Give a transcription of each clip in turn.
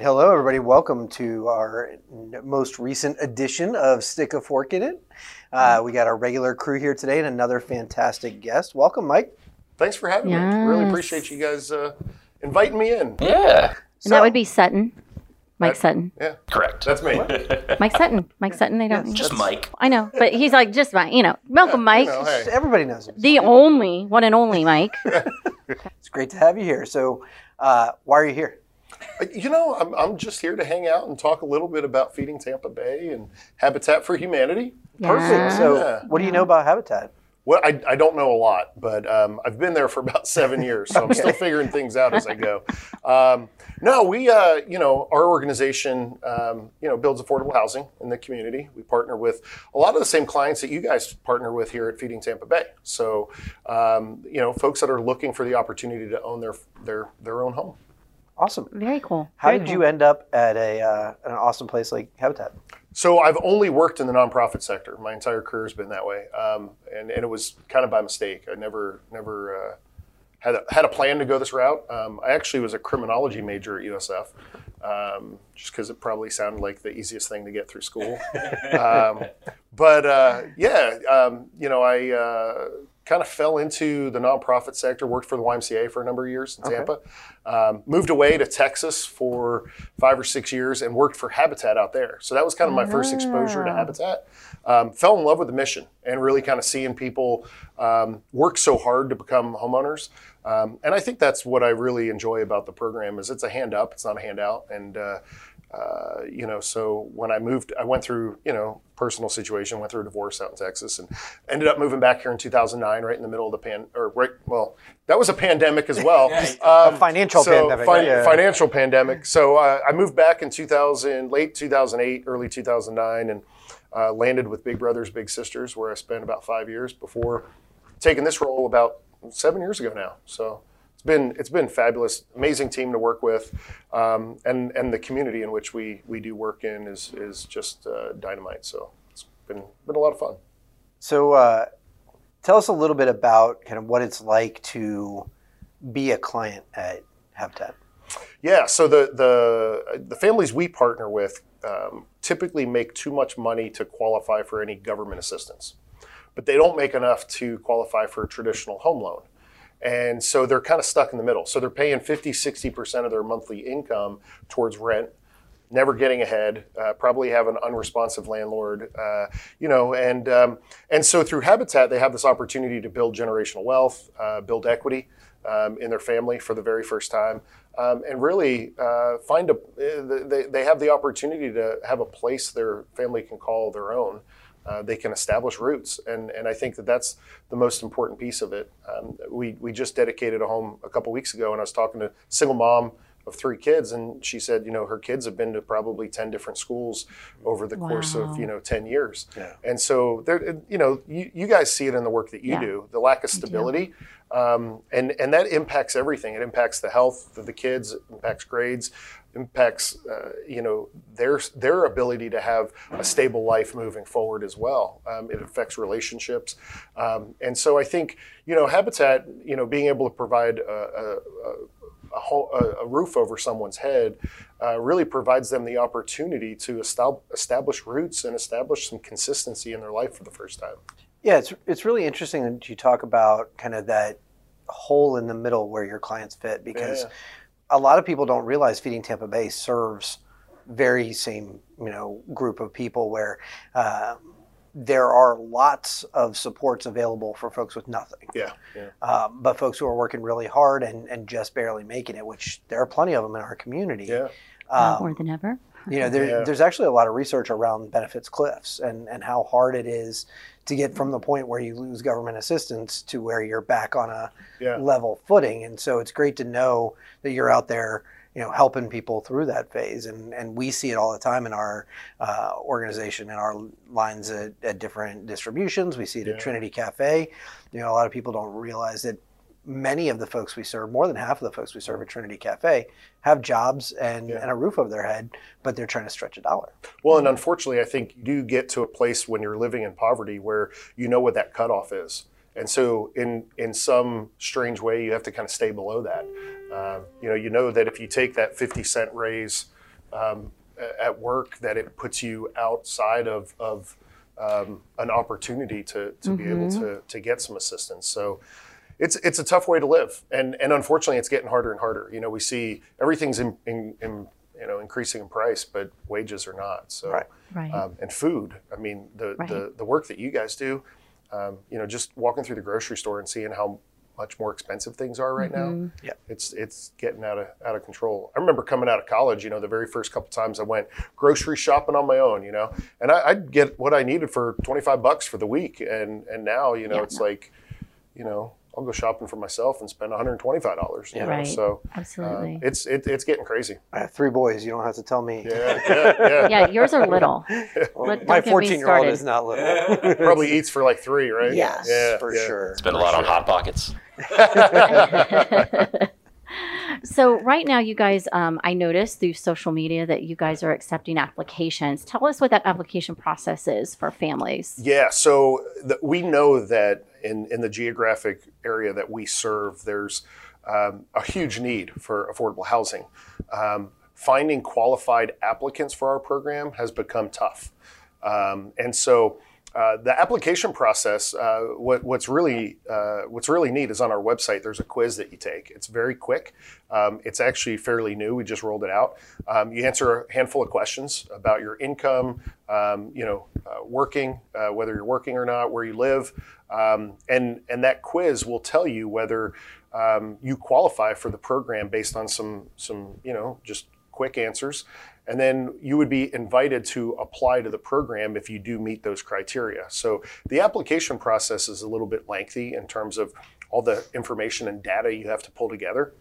right, hello everybody. Welcome to our most recent edition of Stick a Fork in It. Uh, we got our regular crew here today and another fantastic guest. Welcome, Mike. Thanks for having me. Really appreciate you guys uh, inviting me in. Yeah, And that would be Sutton. Mike That- Sutton. Yeah, correct. that's me. Mike Sutton. Mike Sutton. They don't. Just Mike. I know, but he's like just Mike. You know, welcome, Mike. You know, hey. Everybody knows him. The only one and only Mike. It's great to have you here. So, uh, why are you here? Uh, You know, I'm, I'm just here to hang out and talk a little bit about feeding Tampa Bay and Habitat for Humanity. Perfect. So, Yeah. what do you know about Habitat? Well, I, I don't know a lot, but um, I've been there for about seven years, so I'm still figuring things out as I go. Um, no, we, uh, you know, our organization, um, you know, builds affordable housing in the community. We partner with a lot of the same clients that you guys partner with here at Feeding Tampa Bay. So, um, you know, folks that are looking for the opportunity to own their their their own home. Awesome. Very cool. How Very did cool. you end up at a uh, an awesome place like Habitat? So I've only worked in the nonprofit sector. My entire career has been that way, um, and and it was kind of by mistake. I never never uh, had a, had a plan to go this route. Um, I actually was a criminology major at USF, um, just because it probably sounded like the easiest thing to get through school. um, but uh, yeah, um, you know, I uh, kind of fell into the nonprofit sector. Worked for the YMCA for a number of years in Tampa. Um, moved away to Texas for five or six years and worked for Habitat out there. So that was kind of my first exposure to Ah. Habitat. Um, fell in love with the mission and really kind of seeing people um, work so hard to become homeowners. Um, and I think that's what I really enjoy about the program is it's a hand up, it's not a handout. And uh, uh, you know, so when I moved, I went through, you know, personal situation, went through a divorce out in Texas, and ended up moving back here in 2009, right in the middle of the pan, or right, well, that was a pandemic as well, A financial so, pandemic. fin- yeah. Financial pandemic. So uh, I moved back in 2000, late 2008, early 2009, and uh, landed with Big Brothers Big Sisters, where I spent about five years before taking this role about seven years ago now. So it's been it's been fabulous, amazing team to work with, um, and and the community in which we we do work in is is just uh, dynamite. So it's been been a lot of fun. So, uh, tell us a little bit about kind of what it's like to be a client at Habitat. Yeah, so the the the families we partner with um, typically make too much money to qualify for any government assistance, but they don't make enough to qualify for a traditional home loan. And so they're kind of stuck in the middle. So they're paying 50, 60% of their monthly income towards rent, never getting ahead, uh, probably have an unresponsive landlord, uh, you know, and, um, and so through Habitat, they have this opportunity to build generational wealth, uh, build equity um, in their family for the very first time. Um, and really uh, find a, they, they have the opportunity to have a place their family can call their own uh, they can establish roots. And, and I think that that's the most important piece of it. Um, we, we just dedicated a home a couple weeks ago, and I was talking to single mom of three kids, and she said, you know, her kids have been to probably 10 different schools over the course of, you know, 10 years. Yeah. And so, there, you know, you, you guys see it in the work that you Yeah. do, the lack of stability. Um, and, and that impacts everything. It impacts the health of the kids, it impacts grades, impacts uh, you know their their ability to have a stable life moving forward as well. Um, it affects relationships, um, and so I think you know Habitat, you know, being able to provide a, a, a, a, ho- a, a roof over someone's head uh, really provides them the opportunity to estab- establish roots and establish some consistency in their life for the first time. Yeah, it's it's really interesting that you talk about kind of that hole in the middle where your clients fit because Yeah. a lot of people don't realize Feeding Tampa Bay serves very same you know group of people where uh, there are lots of supports available for folks with nothing, Yeah, yeah, um, but folks who are working really hard and, and just barely making it, which there are plenty of them in our community. yeah. Um, more than ever. you know, there, Yeah. there's actually a lot of research around benefits cliffs and, and how hard it is to get from the point where you lose government assistance to where you're back on a Yeah. level footing. And so it's great to know that you're out there, you know, helping people through that phase. And, and we see it all the time in our uh, organization and our lines at, at different distributions. We see it Yeah. at Trinity Cafe. You know, a lot of people don't realize that many of the folks we serve, more than half of the folks we serve at Trinity Cafe, have jobs and, Yeah. and a roof over their head, but they're trying to stretch a dollar. Well, and unfortunately, I think you do get to a place when you're living in poverty where you know what that cutoff is. And so, in in some strange way, you have to kind of stay below that. Um, you know, you know that if you take that 50 cent raise um, at work that it puts you outside of, of um, an opportunity to, to be able to, to get some assistance. So it's it's a tough way to live, and and unfortunately, it's getting harder and harder. You know, we see everything's in, in, in you know increasing in price, but wages are not. So Right. Right. um, and food. I mean, the, Right. the the work that you guys do. Um, you know, just walking through the grocery store and seeing how much more expensive things are right Mm-hmm. now. Yeah. it's it's getting out of out of control. I remember coming out of college. You know, the very first couple times I went grocery shopping on my own. You know, and I, I'd get what I needed for twenty five bucks for the week, and and now you know Yeah, it's no. like, you know, I'll go shopping for myself and spend one hundred twenty five dollars. Yeah. Right. So. uh, Absolutely. it's it, it's getting crazy. I have three boys. You don't have to tell me. Yeah, yeah, yeah. yeah, yours are little. Well, my don't get me 14 year old is not little. Probably eats for like three, right? yes, Yeah, for yeah. sure. Spend a lot on hot pockets. so right now, you guys, um, I noticed through social media that you guys are accepting applications. Tell us what that application process is for families. Yeah, so the, we know that in, in the geographic area that we serve, there's um, a huge need for affordable housing. Um, finding qualified applicants for our program has become tough. Um, and so uh, the application process, uh, what, what's really uh, what's really neat is on our website. There's a quiz that you take. It's very quick. Um, it's actually fairly new. We just rolled it out. Um, you answer a handful of questions about your income, um, you know, uh, working, uh, whether you're working or not, where you live, um, and and that quiz will tell you whether um, you qualify for the program based on some some you know just quick answers. And then you would be invited to apply to the program if you do meet those criteria. So the application process is a little bit lengthy in terms of all the information and data you have to pull together.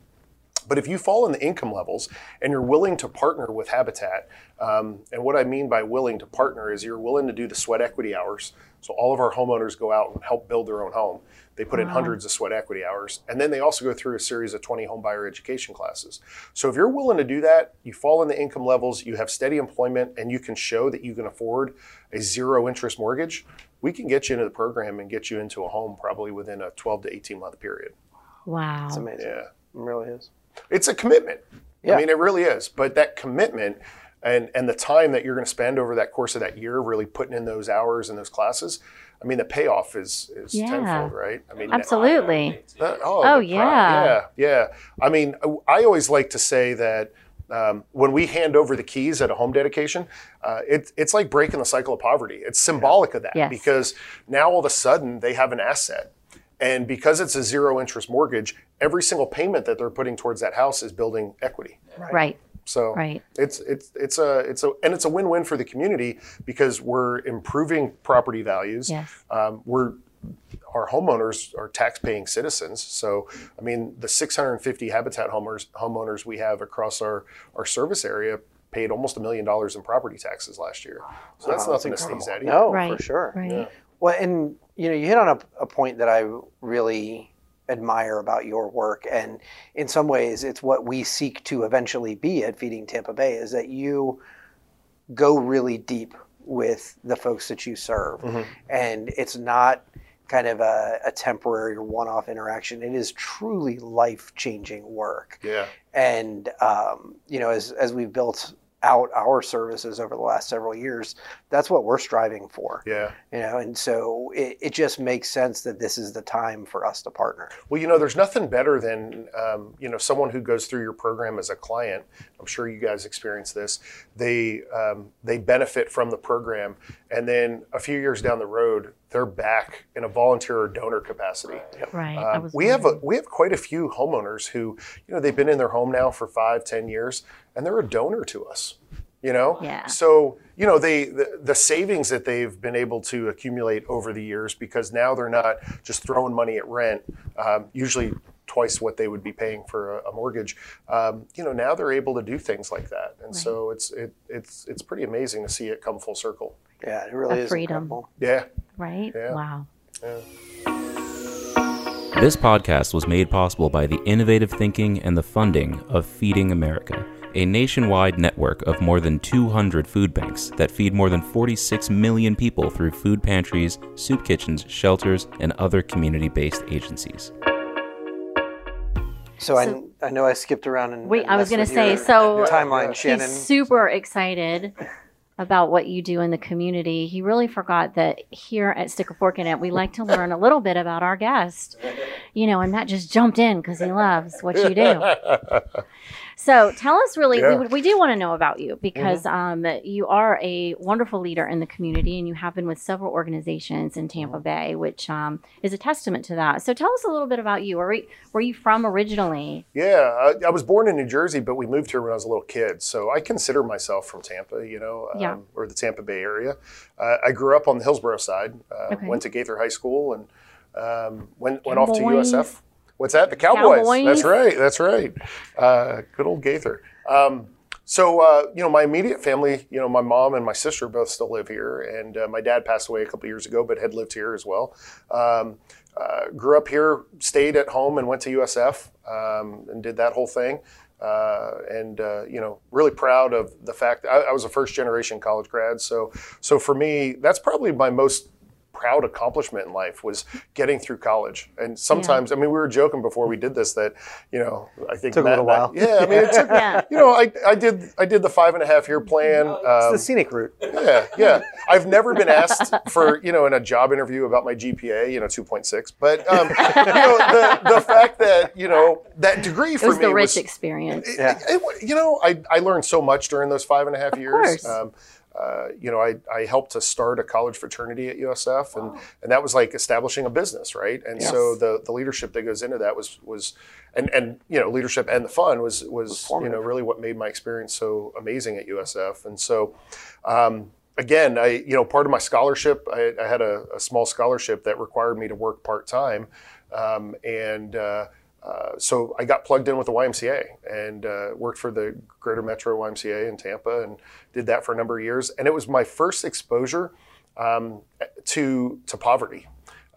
But if you fall in the income levels and you're willing to partner with Habitat, um, and what I mean by willing to partner is you're willing to do the sweat equity hours. So all of our homeowners go out and help build their own home. They put in hundreds of sweat equity hours, and then they also go through a series of 20 home buyer education classes. So if you're willing to do that, you fall in the income levels, you have steady employment, and you can show that you can afford a zero interest mortgage, we can get you into the program and get you into a home probably within a 12 to 18 month period. Wow. It's amazing. Yeah It really is. It's a commitment. Yeah. I mean, it really is. But that commitment and and the time that you're going to spend over that course of that year, really putting in those hours and those classes, I mean, the payoff is is Yeah. tenfold, right? I mean, Absolutely. uh, Oh, pri- yeah. yeah, yeah. I mean, I always like to say that. Um, when we hand over the keys at a home dedication, uh, it, it's like breaking the cycle of poverty. It's symbolic of that Yes. because now all of a sudden they have an asset. And because it's a zero interest mortgage, every single payment that they're putting towards that house is building equity. Right. So Right. it's it's it's a it's a and it's a win-win for the community because we're improving property values. Yes. Um, we're our homeowners are tax-paying citizens. So I mean, the 650 Habitat homeowners homeowners we have across our our service area paid almost a million dollars in property taxes last year. So that's Wow, nothing that's to sneeze at. either. No, Right. for sure. Right. Yeah. Well, and you know, you hit on a, a point that I really admire about your work, and in some ways, it's what we seek to eventually be at Feeding Tampa Bay. Is that you go really deep with the folks that you serve, Mhm. and it's not kind of a, a temporary or one-off interaction. It is truly life-changing work Yeah. and um, you know as, as we've built out our services over the last several years that's what we're striving for Yeah. you know and so it, it just makes sense that this is the time for us to partner Well, you know, there's nothing better than um, you know someone who goes through your program as a client. I'm sure you guys experience this. They um, they benefit from the program, and then a few years down the road, they're back in a volunteer or donor capacity. Right. Um, was we have a, we have quite a few homeowners who you know they've been in their home now for five, ten years, and they're a donor to us. You know, Yeah. so you know they the, the savings that they've been able to accumulate over the years because now they're not just throwing money at rent, um, usually twice what they would be paying for a, a mortgage. Um, you know, now they're able to do things like that, and so it's it, it's it's pretty amazing to see it come full circle. Yeah it really The is freedom. incredible. Yeah. right. Yeah. Wow. This podcast was made possible by the innovative thinking and the funding of Feeding America, a nationwide network of more than 200 food banks that feed more than 46 million people through food pantries, soup kitchens, shelters, and other community based agencies. So, I, I know I skipped around and Wait, and I was going to say, your so timeline, He's Shannon. he's super excited about what you do in the community. He really forgot that here at Stick a Fork in It, we like to learn a little bit about our guest, you know, and Matt just jumped in because he loves what you do. So tell us really, Yeah. we, we do want to know about you because um, you are a wonderful leader in the community and you have been with several organizations in Tampa Bay, which um, is a testament to that. So tell us a little bit about you. Where, we, where you from originally? Yeah, I, I was born in New Jersey, but we moved here when I was a little kid. So I consider myself from Tampa, you know, um, Yeah. or the Tampa Bay area. Uh, I grew up on the Hillsborough side, uh, Okay. went to Gaither High School, and um, went, went off to USF. What's that? The Cowboys. Cowboys. That's right. That's right. Uh, good old Gaither. Um, so, uh, you know, my immediate family, you know, my mom and my sister both still live here, and uh, my dad passed away a couple years ago, but had lived here as well. Um, uh, grew up here, stayed at home, and went to USF um, and did that whole thing. Uh, and uh, you know, really proud of the fact that I, I was a first generation college grad. So, so for me, that's probably my most proud accomplishment in life was getting through college. And sometimes, I mean, we were joking before we did this that, you know, I think Took a Matt little and I- while. yeah, I mean, it took. Yeah. You know, I, I did I did the five and a half year plan. It's Um, the scenic route. yeah, yeah. I've never been asked for you know in a job interview about my GPA, you know, two point six. But um, you know, the the fact that you know that degree It for was me the rich was experience. it- Yeah. it- it- you know, I, I learned so much during those five and a half years. course. Um, uh, you know, I, I helped to start a college fraternity at USF, and, and that was like establishing a business, right? And so the, the leadership that goes into that was was, and and you know, leadership and the fun was was you know really what made my experience so amazing at USF. And so, um, again, I you know part of my scholarship, I, I had a, a small scholarship that required me to work part time, um, and uh, uh, so I got plugged in with the YMCA and uh, worked for the Greater Metro YMCA in Tampa and did that for a number of years. And it was my first exposure um, to to poverty.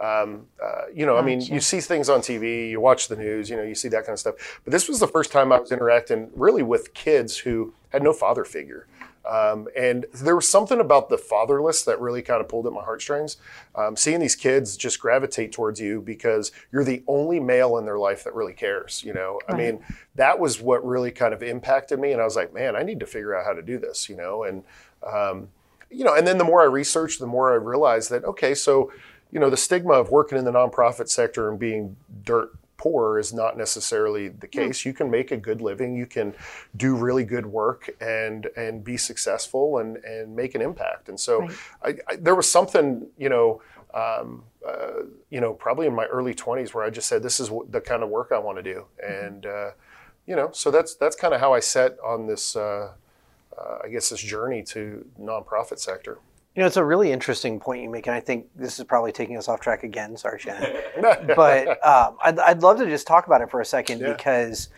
Um, uh, you know, I mean, you see things on TV, you watch the news, you know, you see that kind of stuff. But this was the first time I was interacting really with kids who had no father figure. Um, and there was something about the fatherless that really kind of pulled at my heartstrings. Um, seeing these kids just gravitate towards you because you're the only male in their life that really cares. You know, I mean, that was what really kind of impacted me. And I was like, man, I need to figure out how to do this. You know, and um, you know, and then the more I researched, the more I realized that okay, so you know, the stigma of working in the nonprofit sector and being dirt poor is not necessarily the case. You can make a good living, you can do really good work and and be successful and and make an impact. And so I, I, there was something, you know, um, uh, you know, probably in my early 20s where I just said, this is the kind of work I want to do. And, uh, you know, so that's, that's kind of how I set on this, uh, uh, I guess, this journey to nonprofit sector. You know, it's a really interesting point you make, and I think this is probably taking us off track again. Sorry, Shannon. but um, I'd, I'd love to just talk about it for a second Yeah. because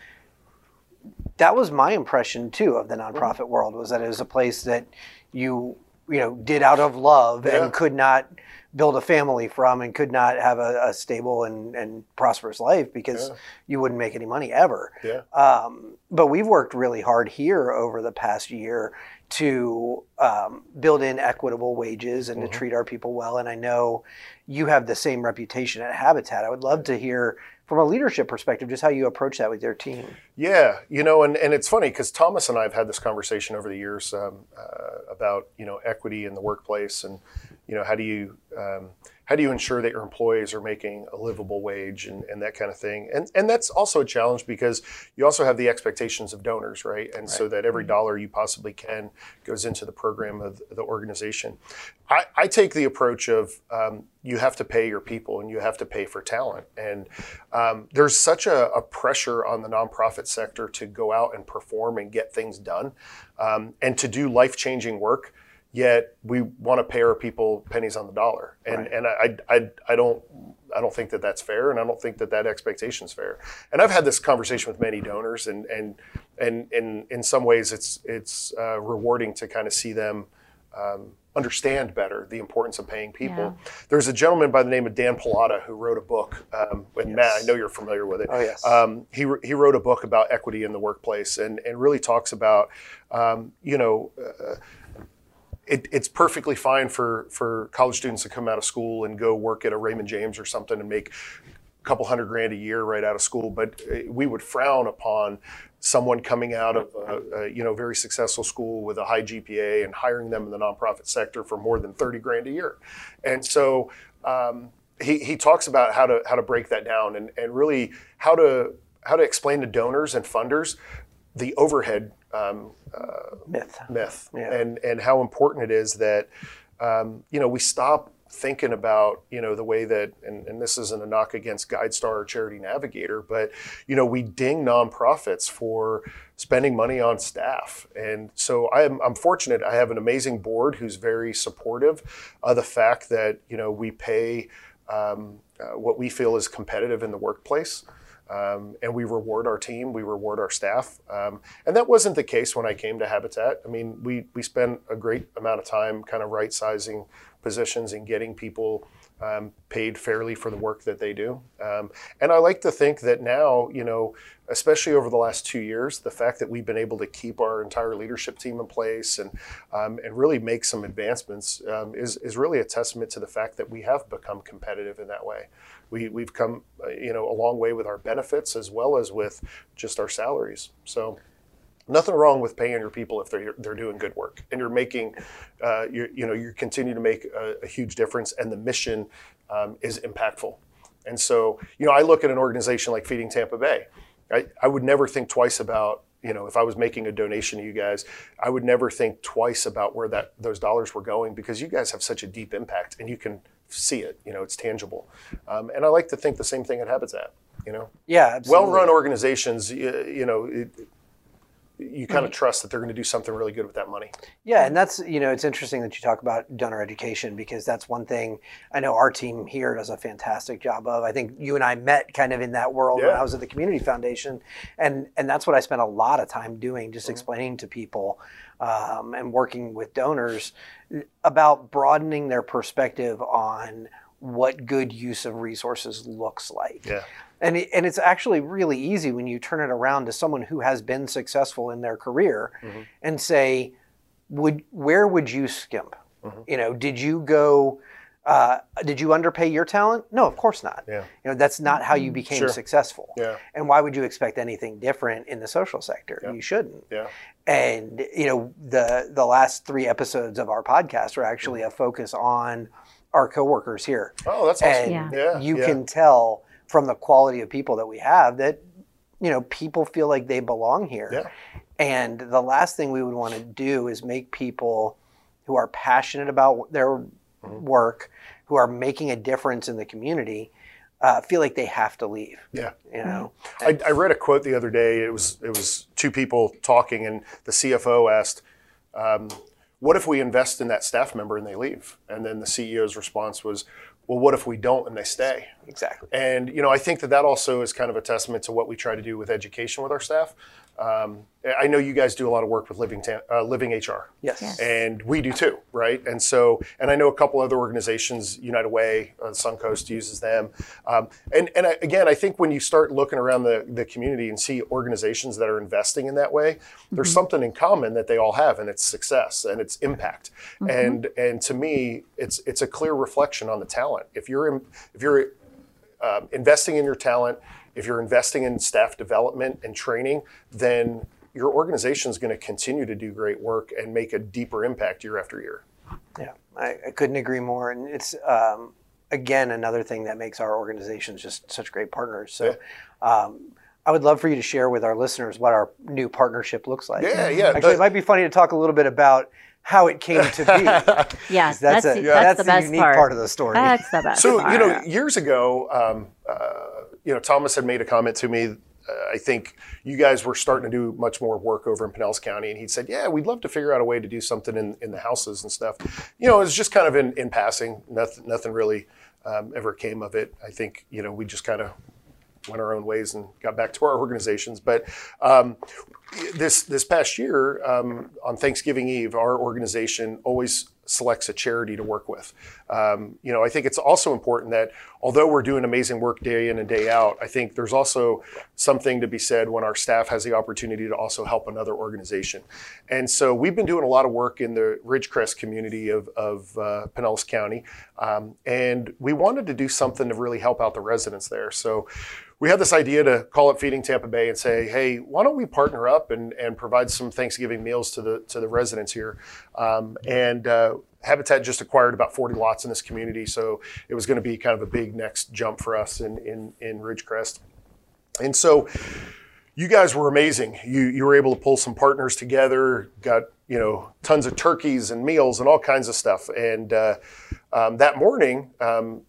that was my impression too of the nonprofit world was that it was a place that you you know did out of love Yeah. and could not build a family from and could not have a, a stable and, and prosperous life because Yeah. you wouldn't make any money ever. Yeah. Um, but we've worked really hard here over the past year to um, build in equitable wages and Mhm. to treat our people well. And I know you have the same reputation at Habitat. I would love to hear from a leadership perspective just how you approach that with your team. Yeah, you know, and, and it's funny because Thomas and I have had this conversation over the years um, uh, about you know equity in the workplace and you know how do you um, how do you ensure that your employees are making a livable wage and, and that kind of thing? And and that's also a challenge because you also have the expectations of donors right? And so that every dollar you possibly can goes into the program of the organization. I, I take the approach of um, you have to pay your people and you have to pay for talent. And um, there's such a, a pressure on the nonprofit sector to go out and perform and get things done um, and to do life-changing work yet we want to pay our people pennies on the dollar and Right. and I, I I don't I don't think that that's fair and I don't think that that expectation is fair and I've had this conversation with many donors and and and in in some ways it's it's uh, rewarding to kind of see them um, understand better the importance of paying people. There's a gentleman by the name of Dan Pallotta who wrote a book, um, and Matt, I know you're familiar with it. Oh, yes. Um, he, he wrote a book about equity in the workplace and, and really talks about, um, you know, uh, it, it's perfectly fine for, for college students to come out of school and go work at a Raymond James or something and make a couple hundred grand a year right out of school, but uh, we would frown upon someone coming out of a, a, you know very successful school with a high GPA and hiring them in the nonprofit sector for more than 30 grand a year. And so um, he, he talks about how to how to break that down and, and really how to how to explain to donors and funders the overhead um, uh, Myth. myth Yeah. and and how important it is that um, you know we stop thinking about you know the way that and, and this isn't a knock against GuideStar or Charity Navigator, but you know we ding nonprofits for spending money on staff, and so I am I'm fortunate I have an amazing board who's very supportive of the fact that you know we pay um, uh, what we feel is competitive in the workplace. Um, and we reward our team, we reward our staff. Um, and that wasn't the case when I came to Habitat. I mean, we, we spent a great amount of time kind of right sizing positions and getting people um, paid fairly for the work that they do. Um, and I like to think that now, you know, especially over the last two years, the fact that we've been able to keep our entire leadership team in place and, um, and really make some advancements um, is, is really a testament to the fact that we have become competitive in that way we, we've come uh, you know a long way with our benefits as well as with just our salaries so nothing wrong with paying your people if they're they're doing good work. And you're making uh, you you know you continue to make a, a huge difference and the mission um, is impactful. And so you know I look at an organization like Feeding Tampa Bay. I, I would never think twice about you know if I was making a donation to you guys I would never think twice about where that those dollars were going because you guys have such a deep impact and you can see it you know it's tangible. Um, and I like to think the same thing at Habitat you know? Yeah, absolutely. well-run organizations you, you know it, you kind of trust that they're going to do something really good with that money. Yeah, and that's you know it's interesting that you talk about donor education because that's one thing I know our team here does a fantastic job of. I think you and I met kind of in that world when I was at the community foundation, and and that's what I spent a lot of time doing, just explaining to people um, and working with donors about broadening their perspective on what good use of resources looks like. yeah And, it, and it's actually really easy when you turn it around to someone who has been successful in their career mm-hmm. and say, would where would you skimp? Mm-hmm. You know, did you go? Uh, did you underpay your talent? No, of course not. Yeah. You know, that's not how you mm-hmm. became Sure. successful. Yeah. And why would you expect anything different in the social sector? You shouldn't. yeah And you know, the the last three episodes of our podcast are actually a focus on our coworkers here oh that's awesome and Yeah. yeah you yeah. can tell from the quality of people that we have that you know people feel like they belong here Yeah. and the last thing we would want to do is make people who are passionate about their Mm-hmm. work who are making a difference in the community uh, feel like they have to leave yeah you know I, I read a quote the other day. It was it was two people talking, and the CFO asked, um, "What if we invest in that staff member and they leave?" And then the CEO's response was, "Well, what if we don't and they stay?" exactly And you know, I think that that also is kind of a testament to what we try to do with education with our staff. Um, I know you guys do a lot of work with Living Ta- uh, Living HR. yes, Yes. and we do too, right? And so, and I know a couple other organizations, United Way, uh, Suncoast uses them, um, and and I, again, I think when you start looking around the the community and see organizations that are investing in that way, there's something in common that they all have, and it's success and it's impact, and and to me, it's it's a clear reflection on the talent. If you're in, if you're um, investing in your talent, if you're investing in staff development and training, then your organization is going to continue to do great work and make a deeper impact year after year. Yeah, I, I couldn't agree more. And it's um, again another thing that makes our organizations just such great partners. So um, I would love for you to share with our listeners what our new partnership looks like. Yeah, yeah. Actually, it might be funny to talk a little bit about how it came to be. Yes, that's that's, a, the, yeah, that's, that's the the best unique part. part. of the story. That's the best so part. you know, years ago, um, uh, you know, Thomas had made a comment to me. Uh, I think you guys were starting to do much more work over in Pinellas County, and he said, "Yeah, we'd love to figure out a way to do something in, in the houses and stuff." You know, it was just kind of in, in passing. Nothing, nothing really um, ever came of it. I think you know we just kind of went our own ways and got back to our organizations. But um, this this past year, um, on Thanksgiving Eve, our organization always selects a charity to work with. Um, you know, I think it's also important that although we're doing amazing work day in and day out, I think there's also something to be said when our staff has the opportunity to also help another organization. And so we've been doing a lot of work in the Ridgecrest community of, of uh, Pinellas County, um, and we wanted to do something to really help out the residents there. So we had this idea to call it Feeding Tampa Bay and say, hey, why don't we partner up and, and provide some Thanksgiving meals to the to the residents here? Um, and uh, Habitat just acquired about 40 lots in this community, so it was going to be kind of a big next jump for us in in, in Ridgecrest. And so you guys were amazing. You you were able to pull some partners together, got you know tons of turkeys and meals and all kinds of stuff. And uh, um, that morning, um,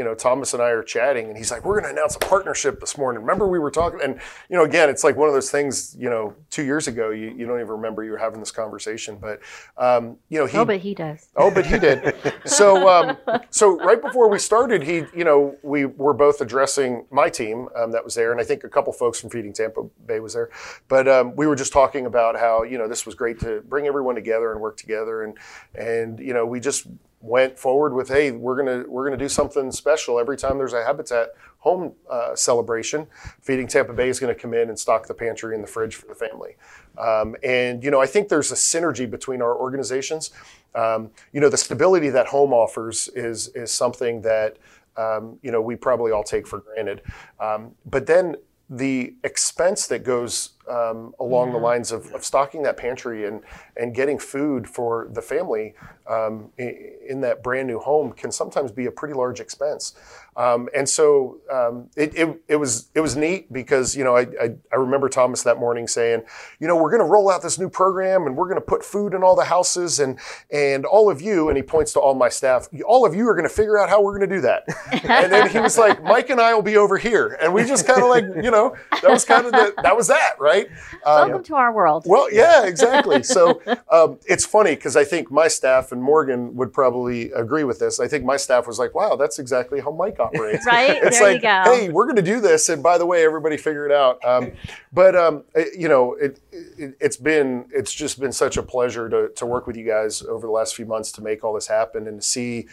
you know, Thomas and I are chatting, and he's like, "We're going to announce a partnership this morning." Remember, we were talking, and you know, again, it's like one of those things. You know, two years ago, you, you don't even remember you were having this conversation, but um, you know, he. Oh, but he does. Oh, but he did. so, um, so right before we started, he, you know, we were both addressing my team um, that was there, and I think a couple folks from Feeding Tampa Bay was there, but um, we were just talking about how you know this was great to bring everyone together and work together, and and you know, we just went forward with, hey, we're gonna we're gonna do something special every time there's a habitat home uh, celebration. Feeding Tampa Bay is to come in and stock the pantry and the fridge for the family. Um, and you know, I think there's a synergy between our organizations. Um, you know, the stability that home offers is is something that um, you know we probably all take for granted. Um, but then the expense that goes um, along yeah. the lines of, of, stocking that pantry and, and getting food for the family um, in, in, that brand new home can sometimes be a pretty large expense. Um, and so um, it, it, it, was it was neat because you know I, I, I remember Thomas that morning saying, you know, we're going to roll out this new program and we're going to put food in all the houses and and all of you and he points to all my staff, all of you are going to figure out how we're going to do that. and then he was like, Mike and I will be over here, and we just kind of like you know that was kind of that was that right. Um, Welcome to our world. Well, yeah, exactly. So um, it's funny because I think my staff and Morgan would probably agree with this. I think my staff was like, wow, that's exactly how Mike operates. right? It's there like, you go. hey, we're going to do this, and by the way, everybody figure it out. Um, but um, it, you know, it, it, has been it's just been such a pleasure to to work with you guys over the last few months to make all this happen and to see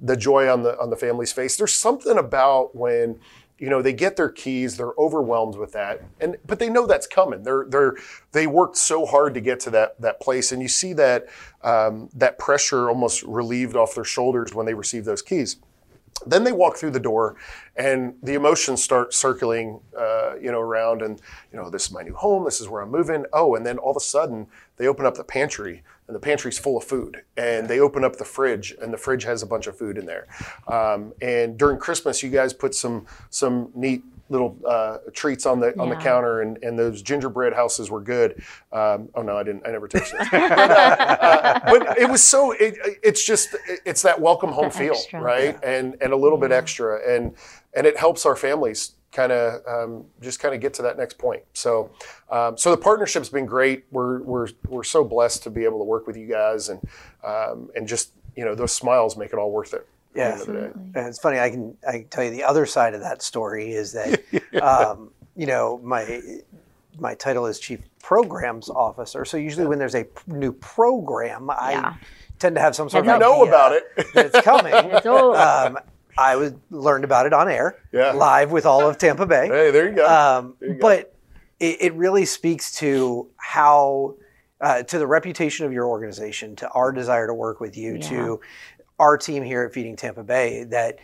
the joy on the on the family's face. There's something about when you know they get their keys they're overwhelmed with that and but they know that's coming. They're they're they worked so hard to get to that that place and you see that um, that pressure almost relieved off their shoulders when they receive those keys. Then they walk through the door and the emotions start circling uh, you know around and you know this is my new home this is where i'm moving. Oh and then all of a sudden they open up the pantry and the pantry's full of food and they open up the fridge and the fridge has a bunch of food in there um, and during christmas you guys put some some neat little uh, treats on the on the counter, and, and those gingerbread houses were good. Um, oh no, I didn't. I never touched those. but, uh, uh, but, it was so. It, it's just it's that welcome home feel, extra. right? Yeah. And and a little bit extra, and and it helps our families kind of um, just kind of get to that next point. So, um, so the partnership's been great. We're we're we're so blessed to be able to work with you guys, and um, and just you know those smiles make it all worth it. Yeah, and it's funny. I can I can tell you the other side of that story is that um, you know my my title is chief programs officer. So usually when there's a new program, yeah. I tend to have some sort of you know about it that it's coming. it's um, I was learned about it on air, yeah. live with all of Tampa Bay. Hey, there you go. Um, there you go. But it, it, really speaks to how. Uh, to the reputation of your organization, to our desire to work with you, yeah. to our team here at Feeding Tampa Bay that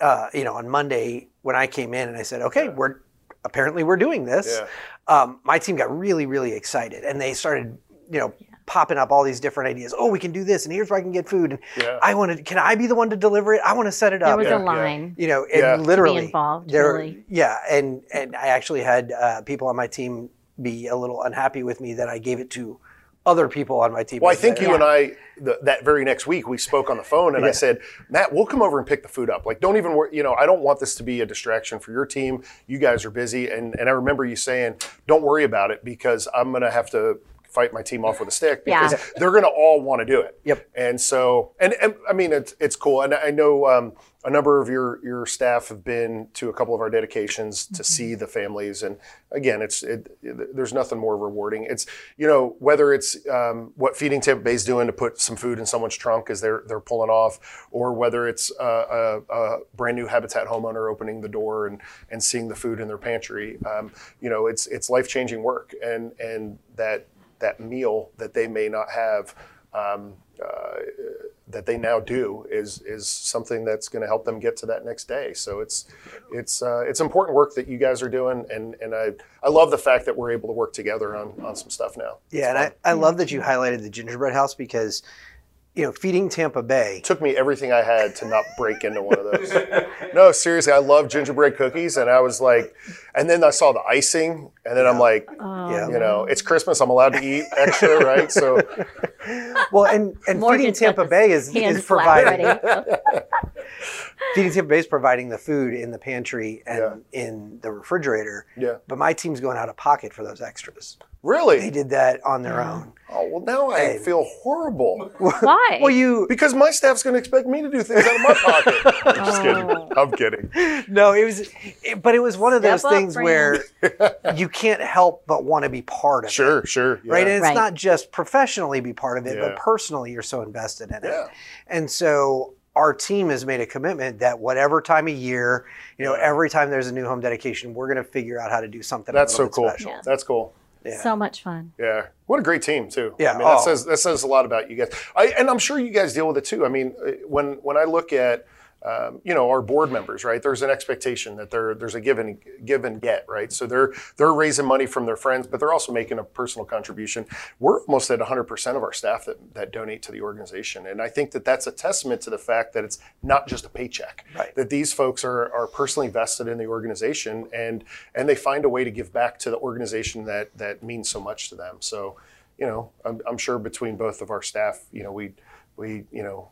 uh, you know on Monday when I came in and I said, okay, yeah. we're apparently we're doing this. Yeah. Um, my team got really really excited and they started you know popping up all these different ideas. Oh, we can do this, and here's where I can get food. And yeah. I want to. Can I be the one to deliver it? I want to set it up. There was yeah. a line. You know, and literally involved. There, really. Yeah, and and I actually had uh, people on my team be a little unhappy with me that I gave it to other people on my team. Well, I think you yeah. and I the, that very next week we spoke on the phone, and yeah. I said, Matt, we'll come over and pick the food up. Like, don't even worry. You know, I don't want this to be a distraction for your team. You guys are busy, and and I remember you saying, don't worry about it because I'm gonna have to fight my team off with a stick because Yeah. they're going to all want to do it. Yep. And so, and, and I mean, it's it's cool. And I know um, a number of your your staff have been to a couple of our dedications to see the families. And again, it's it, it- there's nothing more rewarding. It's you know whether it's um, what Feeding Tampa Bay is doing to put some food in someone's trunk as they're they're pulling off, or whether it's a, a, a brand new Habitat homeowner opening the door and and seeing the food in their pantry. Um, you know, it's it's life changing work, and and that that meal that they may not have. Um, uh, that they now do is is something that's going to help them get to that next day. So it's it's uh, it's important work that you guys are doing, and and I I love the fact that we're able to work together on on some stuff now. Yeah, and I, I love that you highlighted the gingerbread house because, you know, feeding Tampa Bay. It took me everything I had to not break into one of those. no, seriously, I love gingerbread cookies, and I was like, and then I saw the icing, and then I'm like, Oh, Yeah. you know, it's Christmas, I'm allowed to eat extra, right? So Well, and and feeding Tampa Bay is, is providing feeding Tampa Bay is providing the food in the pantry and in the refrigerator. yeah, But my team's going out of pocket for those extras. They really. did that on their own. Oh well, now I Hey. feel horrible Why? Well, you because my staff's going to expect me to do things out of my pocket. I'm just kidding. Oh. I'm kidding. no, it was, it, but it was one of Step those up, things Fran. where you can't help but want to be part of it. Sure, sure. Yeah. right? And it's Right. not just professionally be part of it, Yeah. but personally you're so invested in it. Yeah. And so our team has made a commitment that whatever time of year, you know, every time there's a new home dedication, we're going to figure out how to do something. a That's so bit cool. Special. Yeah. That's cool. Yeah. So much fun. Yeah, what a great team too. Yeah, I mean, that oh. says that says a lot about you guys. I, and I'm sure you guys deal with it too. I mean, uh, when when I look at um, you know our board members, right? There's an expectation that there there's a give and give and get, right? So they're they're raising money from their friends, but they're also making a personal contribution. We're almost at 100 percent of our staff that that donate to the organization, and I think that that's a testament to the fact that it's not just a paycheck. Right. That these folks are are personally vested in the organization, and and they find a way to give back to the organization that that means so much to them. So you know, I'm, I'm sure between both of our staff, you know, we, we, you know,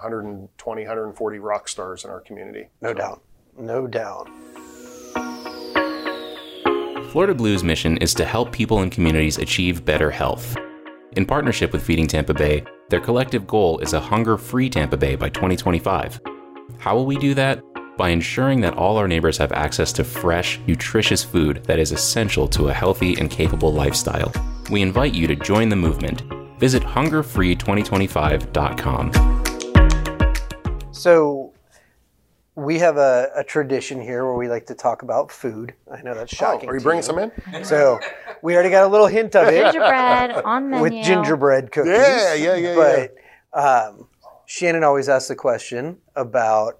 120, 140 rock stars in our community. No doubt. No doubt. Florida Blue's mission is to help people and communities achieve better health. In partnership with Feeding Tampa Bay, their collective goal is a hunger free Tampa Bay by 2025. How will we do that? By ensuring that all our neighbors have access to fresh, nutritious food that is essential to a healthy and capable lifestyle. We invite you to join the movement. Visit hungerfree2025.com. So we have a, a tradition here where we like to talk about food. I know that's Oh, shocking. are you to bringing some in? So we already got a little hint of it Gingerbread on menu. with gingerbread cookies. Yeah, yeah, yeah, But um, Shannon always asks the question about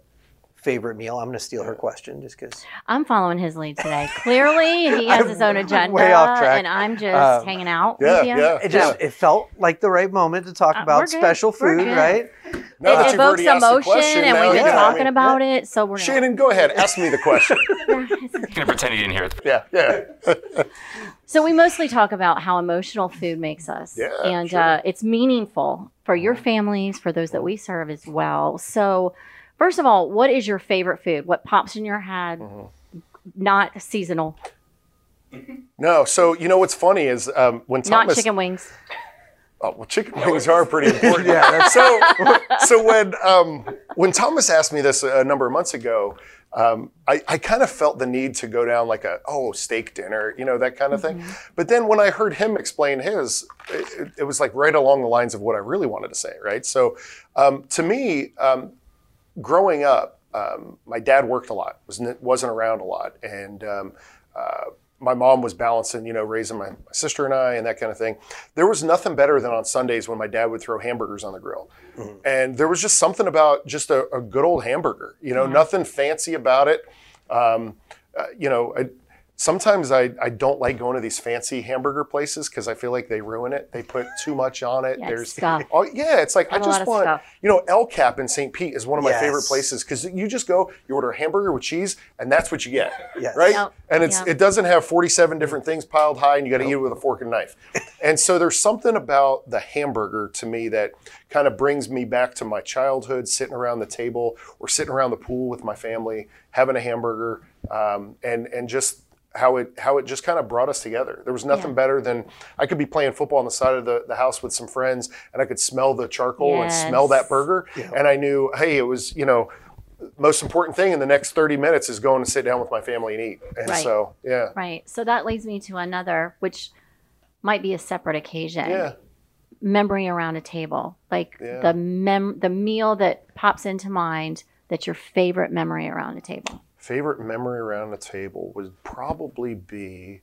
favorite meal. I'm going to steal her question just because. I'm following his lead today. Clearly, he has his own agenda, way off track. and I'm just Um, hanging out Yeah, with you. yeah. It just it felt like the right moment to talk Uh, about special food, right? Now that it you've already evokes asked the emotion, question, and now we've been yeah, talking yeah. about it, so we're gonna- Shannon, go ahead. Ask me the question. gonna pretend you didn't hear it. yeah, yeah. So we mostly talk about how emotional food makes us, Yeah, and sure. uh, it's meaningful for your families, for those that we serve as well. So, first of all, what is your favorite food? What pops in your head? Mm-hmm. Not seasonal, No, so you know what's funny is um, when not Thomas. chicken wings. Oh, well, chicken wings are pretty important. Yeah, so, so when um, when Thomas asked me this a number of months ago, um, I, I kind of felt the need to go down like a oh steak dinner, you know that kind of thing. But then when I heard him explain his, it, it was like right along the lines of what I really wanted to say, right? So, um, to me, um, growing up, um, my dad worked a lot, was wasn't around a lot, and um, uh, my mom was balancing, you know, raising my, my sister and I and that kind of thing. There was nothing better than on Sundays when my dad would throw hamburgers on the grill, and there was just something about just a, a good old hamburger, you know, nothing fancy about it. Um, uh, you know, I, sometimes I, I don't like going to these fancy hamburger places because I feel like they ruin it. They put too much on it. Yeah, There's stuff. Oh yeah, it's like I Have just want stuff. you know El Cap in St. Pete is one of my Yes. favorite places because you just go, you order a hamburger with cheese, and that's what you get, Yes. right? Yep. And it's Yep. it doesn't have 47 different things piled high, and you got to eat it with a fork and knife. and so there's something about the hamburger to me that kind of brings me back to my childhood, sitting around the table or sitting around the pool with my family, having a hamburger, um, and and just how it how it just kind of brought us together. There was nothing Yeah. better than I could be playing football on the side of the, the house with some friends, and I could smell the charcoal and smell that burger, and I knew, hey, it was you know. Most important thing in the next 30 minutes is going to sit down with my family and eat. And Right. so, yeah. Right. So that leads me to another, which might be a separate occasion. Yeah. Memory around a table, like Yeah. the mem the meal that pops into mind. That's your favorite memory around a table. Favorite memory around the table would probably be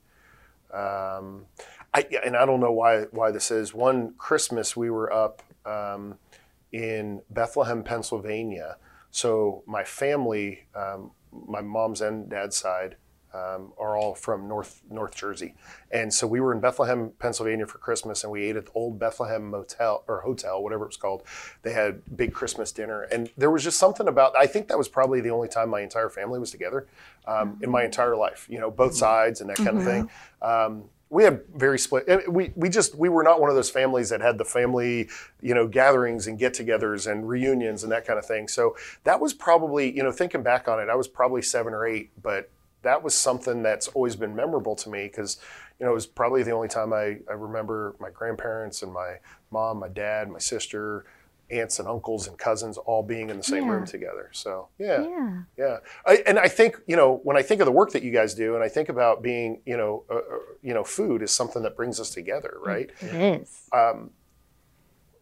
um, I, and I don't know why why this is. One Christmas we were up um, in Bethlehem, Pennsylvania. So my family, um, my mom's and dad's side, um, are all from North North Jersey, and so we were in Bethlehem, Pennsylvania for Christmas, and we ate at the old Bethlehem Motel or Hotel, whatever it was called. They had big Christmas dinner, and there was just something about. I think that was probably the only time my entire family was together um, in my entire life. You know, both sides and that kind of thing. Um, we had very split. We we just we were not one of those families that had the family, you know, gatherings and get-togethers and reunions and that kind of thing. So that was probably, you know, thinking back on it, I was probably seven or eight, but that was something that's always been memorable to me because, you know, it was probably the only time I, I remember my grandparents and my mom, my dad, my sister, aunts and uncles and cousins all being in the same Yeah. room together. So yeah. Yeah. Yeah, I, and I think you know when I think of the work that you guys do, and I think about being you know uh, uh, you know food is something that brings us together, right? It is.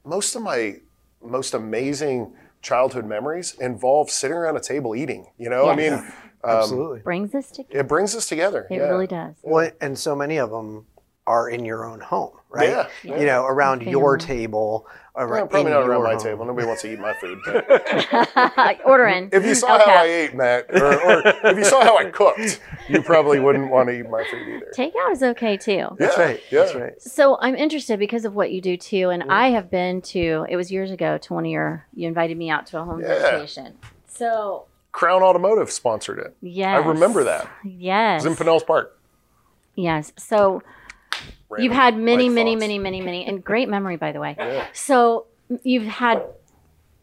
Most of my most amazing childhood memories involve sitting around a table eating. You know, I Yes. Mean, Absolutely. Brings us together. it brings us together. It yeah. really does. Well, and so many of them are in your own home, right? Yeah, Yeah. You know, around your table. Well, Around, probably not around my home. table. Nobody wants to eat my food. But Order in. if you saw Okay. how I ate, Matt, or, or if you saw how I cooked, you probably wouldn't want to eat my food either. Takeout is okay too. That's right. yeah. That's right. So I'm interested because of what you do too, and I have been to. It was years ago to one of your. You invited me out to a home Yeah. dedication. So Crown Automotive sponsored it. yes, I remember that. Yes, It was in Pinellas Park. yes. So you've had many, many, thoughts. many, many, many, and great memory, by the way. Yeah. So you've had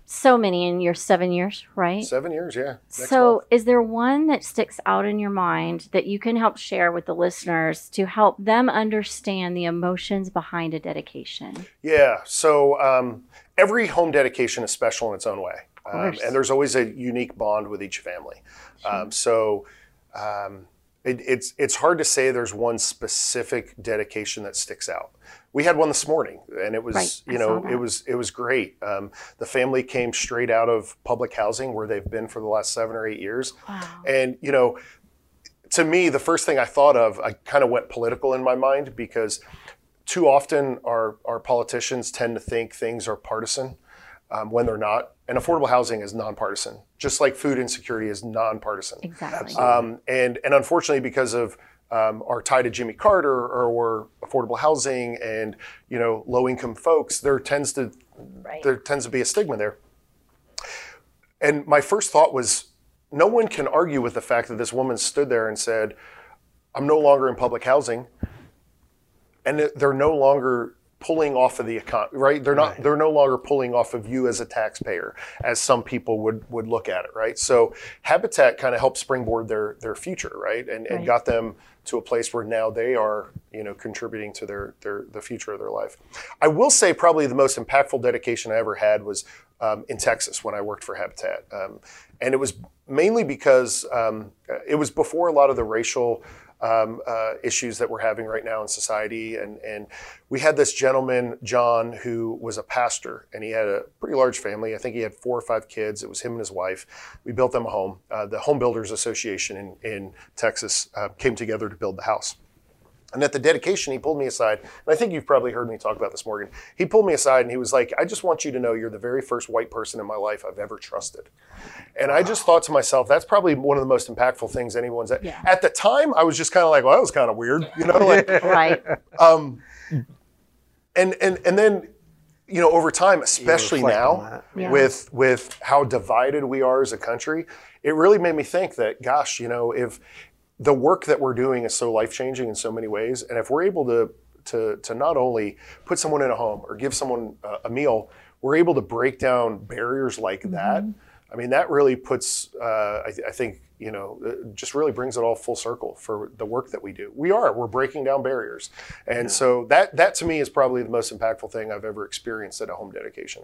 so many in your seven years, right? Seven years, yeah. Next so, month. is there one that sticks out in your mind that you can help share with the listeners to help them understand the emotions behind a dedication? yeah. So um, every home dedication is special in its own way, um, and there's always a unique bond with each family. Um, so um, it, it's it's hard to say there's one specific dedication that sticks out. We had one this morning, and it was Right, you know it was it was great. Um, the family came straight out of public housing where they've been for the last seven or eight years, Wow. and you know to me, the first thing I thought of, I kind of went political in my mind because too often our, our politicians tend to think things are partisan um, when they're not. And affordable housing is nonpartisan, just like food insecurity is nonpartisan. Exactly. Um, and, and unfortunately, because of um, our tie to Jimmy Carter or we're affordable housing and you know low income folks, there tends to Right. there tends to be a stigma there. And my first thought was, no one can argue with the fact that this woman stood there and said, "I'm no longer in public housing," and they're no longer pulling off of the economy, right? They're not. They're no longer pulling off of you as a taxpayer, as some people would would look at it, right? So Habitat kind of helped springboard their their future, right, and and got them to a place where now they are, you know, contributing to their their the future of their life. I will say probably the most impactful dedication I ever had was um, in Texas when I worked for Habitat, um, and it was mainly because um, it was before a lot of the racial um, uh, issues that we're having right now in society. And, and we had this gentleman, John, who was a pastor, and he had a pretty large family. I think he had four or five kids. It was him and his wife. We built them a home. Uh, the Home Builders Association in, in Texas uh, came together to build the house. And at the dedication, he pulled me aside, and I think you've probably heard me talk about this, Morgan. He pulled me aside and he was like, I just want you to know you're the very first white person in my life I've ever trusted. And I just thought to myself, that's probably one of the most impactful things anyone's at. Yeah. At the time, I was just kind of like, well, that was kind of weird, you know, like, right. um, and and and then, you know, over time, especially now. Yeah. with with how divided we are as a country, it really made me think that, gosh, you know, if the work that we're doing is so life changing in so many ways, and if we're able to to to not only put someone in a home or give someone a, a meal, we're able to break down barriers like that. I mean, that really puts, uh, I, th- I think, you know, uh, just really brings it all full circle for the work that we do. We are, we're breaking down barriers. And Yeah. so that, that to me is probably the most impactful thing I've ever experienced at a home dedication.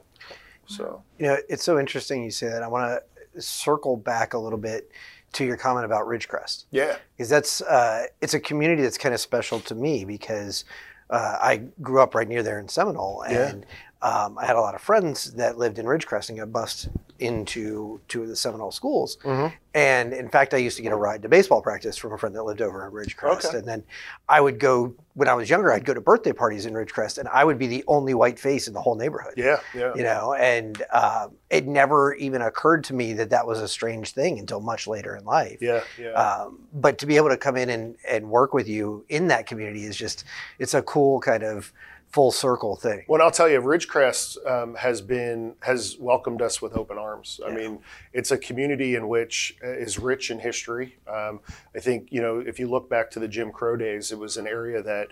So, You know, it's so interesting you say that. I want to circle back a little bit to your comment about Ridgecrest. yeah. because that's uh, it's a community that's kind of special to me because uh, I grew up right near there in Seminole, Yeah. and um, I had a lot of friends that lived in Ridgecrest and got bused into two of the Seminole schools. Mhm. And in fact, I used to get a ride to baseball practice from a friend that lived over in Ridgecrest. Okay. And then I would go when I was younger. I'd go to birthday parties in Ridgecrest, and I would be the only white face in the whole neighborhood Yeah. Yeah. you know and um, it never even occurred to me that that was a strange thing until much later in life Yeah. Yeah. um, but to be able to come in and, and work with you in that community is just it's a cool kind of full circle thing Well, I'll tell you, Ridgecrest um, has been has welcomed us with open arms. I Yeah. mean, it's a community in which uh, is rich in history. Um, I think you know if you look back to the Jim Crow days, it was an area that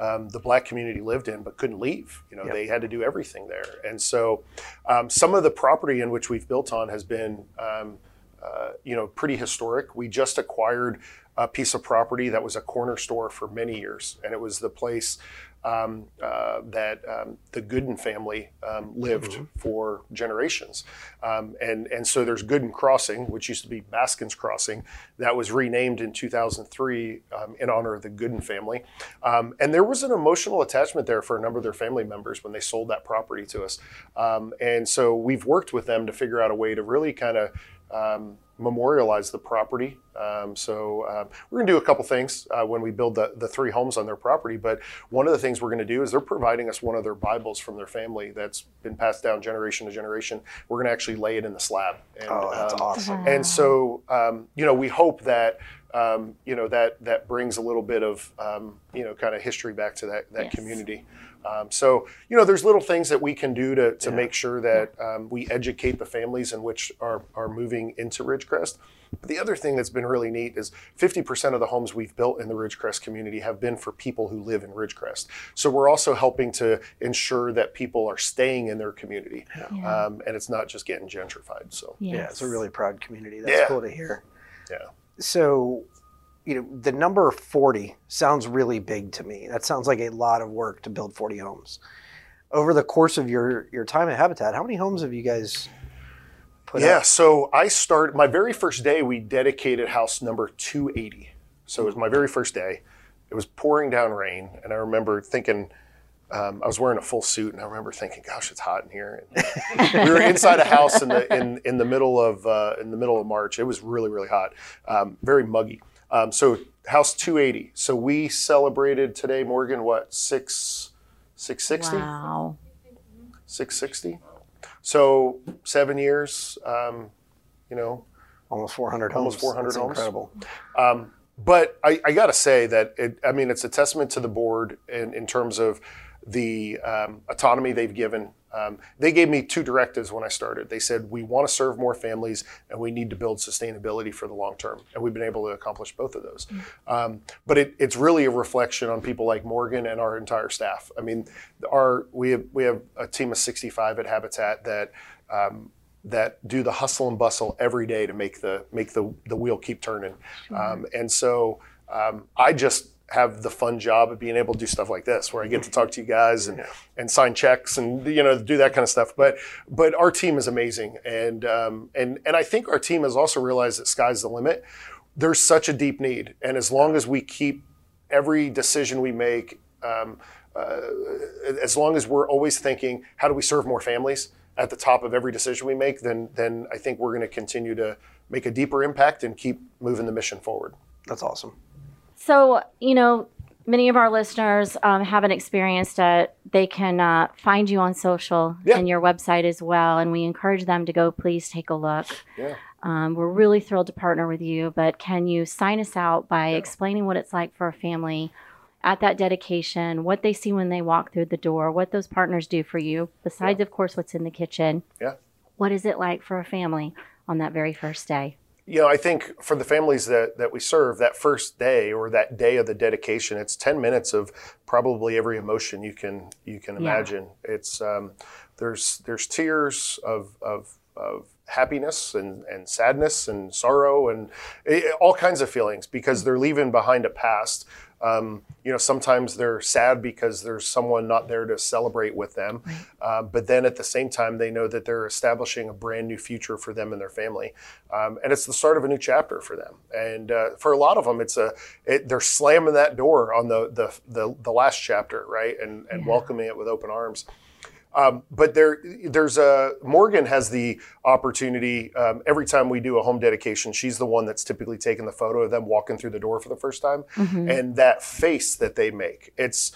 um, the black community lived in but couldn't leave. You know, Yep. they had to do everything there, and so um, some of the property in which we've built on has been. Um, uh, you know, pretty historic. We just acquired a piece of property that was a corner store for many years, and it was the place um, uh, that um, the Gooden family um, lived for generations. Um, and and so there's Gooden Crossing, which used to be Baskins Crossing, that was renamed in 2003 um, in honor of the Gooden family. Um, and there was an emotional attachment there for a number of their family members when they sold that property to us. Um, and so we've worked with them to figure out a way to really kind of um, memorialize the property. Um, so um, we're going to do a couple things uh, when we build the, the three homes on their property. But one of the things we're going to do is they're providing us one of their Bibles from their family that's been passed down generation to generation. We're going to actually lay it in the slab. And, oh that's um, awesome and so, um, you know, we hope that, um, you know, that that brings a little bit of, um, you know, kind of history back to that, that Yes. community. Um, so, you know, there's little things that we can do to, to Yeah. make sure that um, we educate the families in which are, are moving into Ridgecrest. But the other thing that's been really neat is 50% of the homes we've built in the Ridgecrest community have been for people who live in Ridgecrest. So we're also helping to ensure that people are staying in their community Yeah. um, and it's not just getting gentrified. So, yeah it's a really proud community that's Yeah. cool to hear yeah. so you know the number 40 sounds really big to me that sounds like a lot of work to build 40 homes over the course of your your time at habitat how many homes have you guys put yeah, up? so I started my very first day. We dedicated house number 280. So it was my very first day. It was pouring down rain, and I remember thinking, um, I was wearing a full suit, and I remember thinking, "Gosh, it's hot in here." We were inside a house in the in, in the middle of uh, in the middle of March. It was really really hot, um, very muggy. Um, so house 280. So we celebrated today, Morgan. What six six sixty? Wow. 660. So seven years, um, you know. almost 400 homes Almost 400 That's homes. incredible Um, but I, I got to say that it, I mean it's a testament to the board in, in terms of the um, autonomy they've given. Um, they gave me two directives when I started. They said we want to serve more families and we need to build sustainability for the long term, and we've been able to accomplish both of those. Um, but it, it's really a reflection on people like Morgan and our entire staff. I mean, our we have we have a team of 65 at Habitat that. Um, that do the hustle and bustle every day to make the make the, the wheel keep turning. Um, and so um, I just have the fun job of being able to do stuff like this, where I get to talk to you guys and, and sign checks and you know do that kind of stuff. But but our team is amazing, and um, and and I think our team has also realized that sky's the limit. There's such a deep need, and as long as we keep every decision we make. Um, uh, as long as we're always thinking, how do we serve more families at the top of every decision we make, then then I think we're going to continue to make a deeper impact and keep moving the mission forward. that's awesome So, you know, many of our listeners um, haven't experienced it. They can uh, find you on social Yeah. and your website as well. And we encourage them to go, please take a look. Yeah. Um, we're really thrilled to partner with you, but can you sign us out by explaining what it's like for a family at that dedication, what they see when they walk through the door, what those partners do for you, besides, of course, what's in the kitchen? Yeah. What is it like for a family on that very first day? You know, I think for the families that, that we serve, that first day or that day of the dedication, it's ten minutes of probably every emotion you can you can Yeah. imagine. It's um, there's there's tears of, of of happiness and, and sadness and sorrow and eh, all kinds of feelings because they're leaving behind a past um, you know, sometimes they're sad because there's someone not there to celebrate with them. Right. Uh, but then at the same time, they know that they're establishing a brand new future for them and their family, um, and it's the start of a new chapter for them. And uh, for a lot of them, it's a it, they're slamming that door on the the the, the last chapter, right, and and yeah. welcoming it with open arms. Um, but there, there's a Morgan has the opportunity um, every time we do a home dedication. She's the one that's typically taking the photo of them walking through the door for the first time, mm-hmm. and that face that they make. It's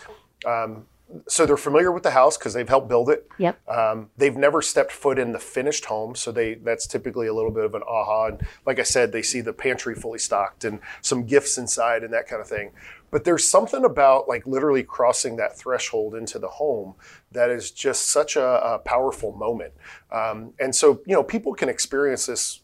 um, so they're familiar with the house because they've helped build it. Yep. Um, they've never stepped foot in the finished home, so they that's typically a little bit of an aha. And like I said, they see the pantry fully stocked and some gifts inside and that kind of thing. But there's something about like literally crossing that threshold into the home that is just such a, a powerful moment. Um, and so you know people can experience this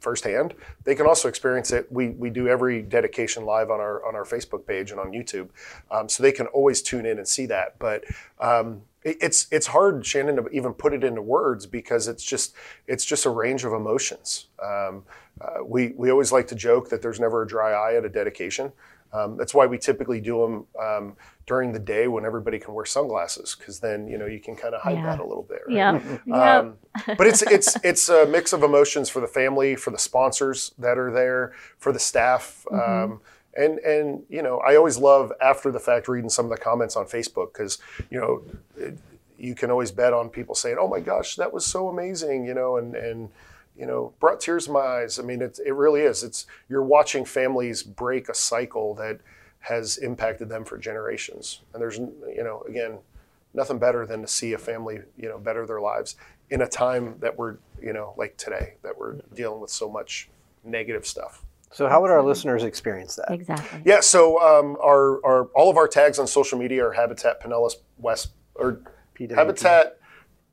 firsthand. They can also experience it. We, we do every dedication live on our on our Facebook page and on YouTube, um, so they can always tune in and see that. But um, it, it's it's hard, Shannon, to even put it into words because it's just it's just a range of emotions. Um, uh, we we always like to joke that there's never a dry eye at a dedication. Um, that's why we typically do them um, during the day when everybody can wear sunglasses, because then you know you can kind of hide yeah. that a little bit. Right? Yeah. Um, but it's it's it's a mix of emotions for the family, for the sponsors that are there, for the staff. Mm-hmm. Um, and and you know, I always love after the fact reading some of the comments on Facebook because you know. It, you can always bet on people saying, "Oh my gosh, that was so amazing," you know, and and you know, brought tears to my eyes. I mean, it, it really is. It's you're watching families break a cycle that has impacted them for generations. And there's, you know, again, nothing better than to see a family, you know, better their lives in a time that we're, you know, like today, that we're dealing with so much negative stuff. So how would our listeners experience that? Exactly. Yeah. So um, our, our all of our tags on social media are Habitat Pinellas West or PWP. Habitat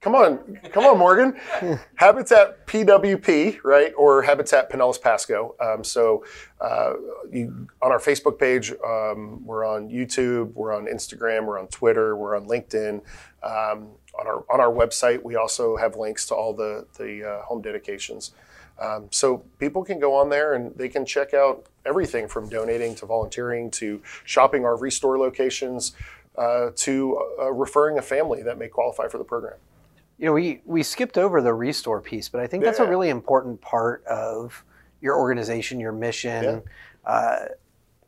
Come on, come on, Morgan. Habitat PWP, right, or Habitat Pinellas Pasco. Um, so, uh, you, on our Facebook page, um, we're on YouTube, we're on Instagram, we're on Twitter, we're on LinkedIn. Um, on our on our website, we also have links to all the the uh, home dedications. Um, so people can go on there and they can check out everything from donating to volunteering to shopping our restore locations uh, to uh, referring a family that may qualify for the program you know, we, we skipped over the restore piece, but I think that's a really important part of your organization, your mission, yeah. uh,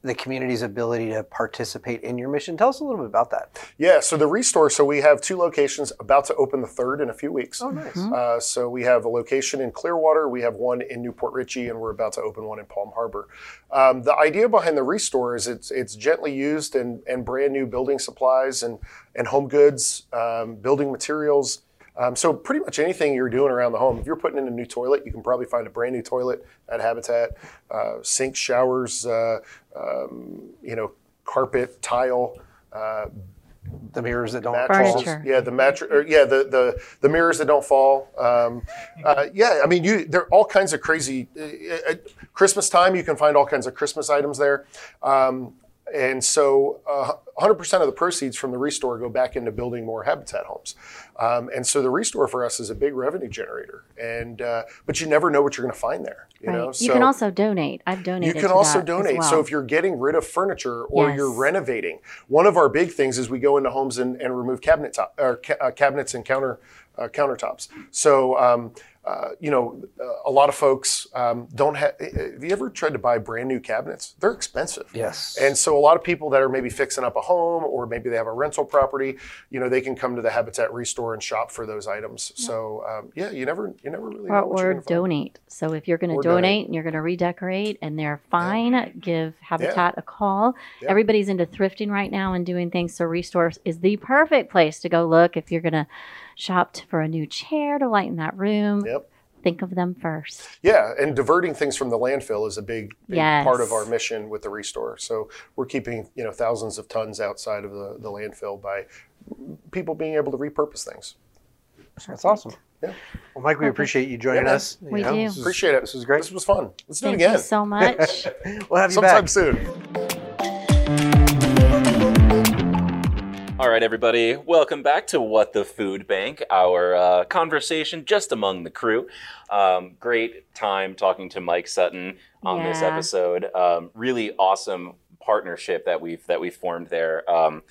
the community's ability to participate in your mission. Tell us a little bit about that. Yeah, so the Restore, so we have two locations, about to open the third in a few weeks. Oh, nice. Mm-hmm. Uh, so we have a location in Clearwater, we have one in New Port Richey, and we're about to open one in Palm Harbor. Um, the idea behind the Restore is it's it's gently used and, and brand new building supplies and, and home goods, um, building materials um, so pretty much anything you're doing around the home, if you're putting in a new toilet, you can probably find a brand new toilet at Habitat, uh, sinks, showers, uh, um, you know, carpet, tile. Uh, the mirrors that don't fall. Yeah, the mattress. Yeah, the, the the mirrors that don't fall. Um, uh, yeah, I mean, you there are all kinds of crazy. Uh, at Christmas time, you can find all kinds of Christmas items there. Um, and so uh, 100% of the proceeds from the restore go back into building more habitat homes. Um, and so the restore for us is a big revenue generator. And uh, but you never know what you're going to find there. You right. know, so you can also donate. I've donated. You can also donate. Well. So if you're getting rid of furniture or yes. you're renovating, one of our big things is we go into homes and, and remove cabinet top, or ca- uh, cabinets and counter uh, countertops. So um, uh, you know, a lot of folks um, don't have. Have you ever tried to buy brand new cabinets? They're expensive. Yes. And so a lot of people that are maybe fixing up a home or maybe they have a rental property, you know, they can come to the Habitat Restore and shop for those items. Yeah. So um, yeah, you never, you never really. Or, or donate. So if you're going to donate, donate, and you're going to redecorate and they're fine, yeah. give Habitat yeah. a call. Everybody's into thrifting right now and doing things. So Restore is the perfect place to go look if you're going to shopped for a new chair to lighten that room. Yep. Think of them first. Yeah, and diverting things from the landfill is a big, big yes. part of our mission with the restore. So we're keeping you know thousands of tons outside of the, the landfill by people being able to repurpose things. That's awesome. Yeah. Well, Mike, we appreciate you joining yeah, us. We you do. This appreciate it. This was great. This was fun. Let's do it again. you so much. we'll have you sometime back soon. All right, everybody, welcome back to What the Food Bank, our uh, conversation just among the crew. Um, great time talking to Mike Sutton on this episode. Um, really awesome partnership that we've that we formed there. Um,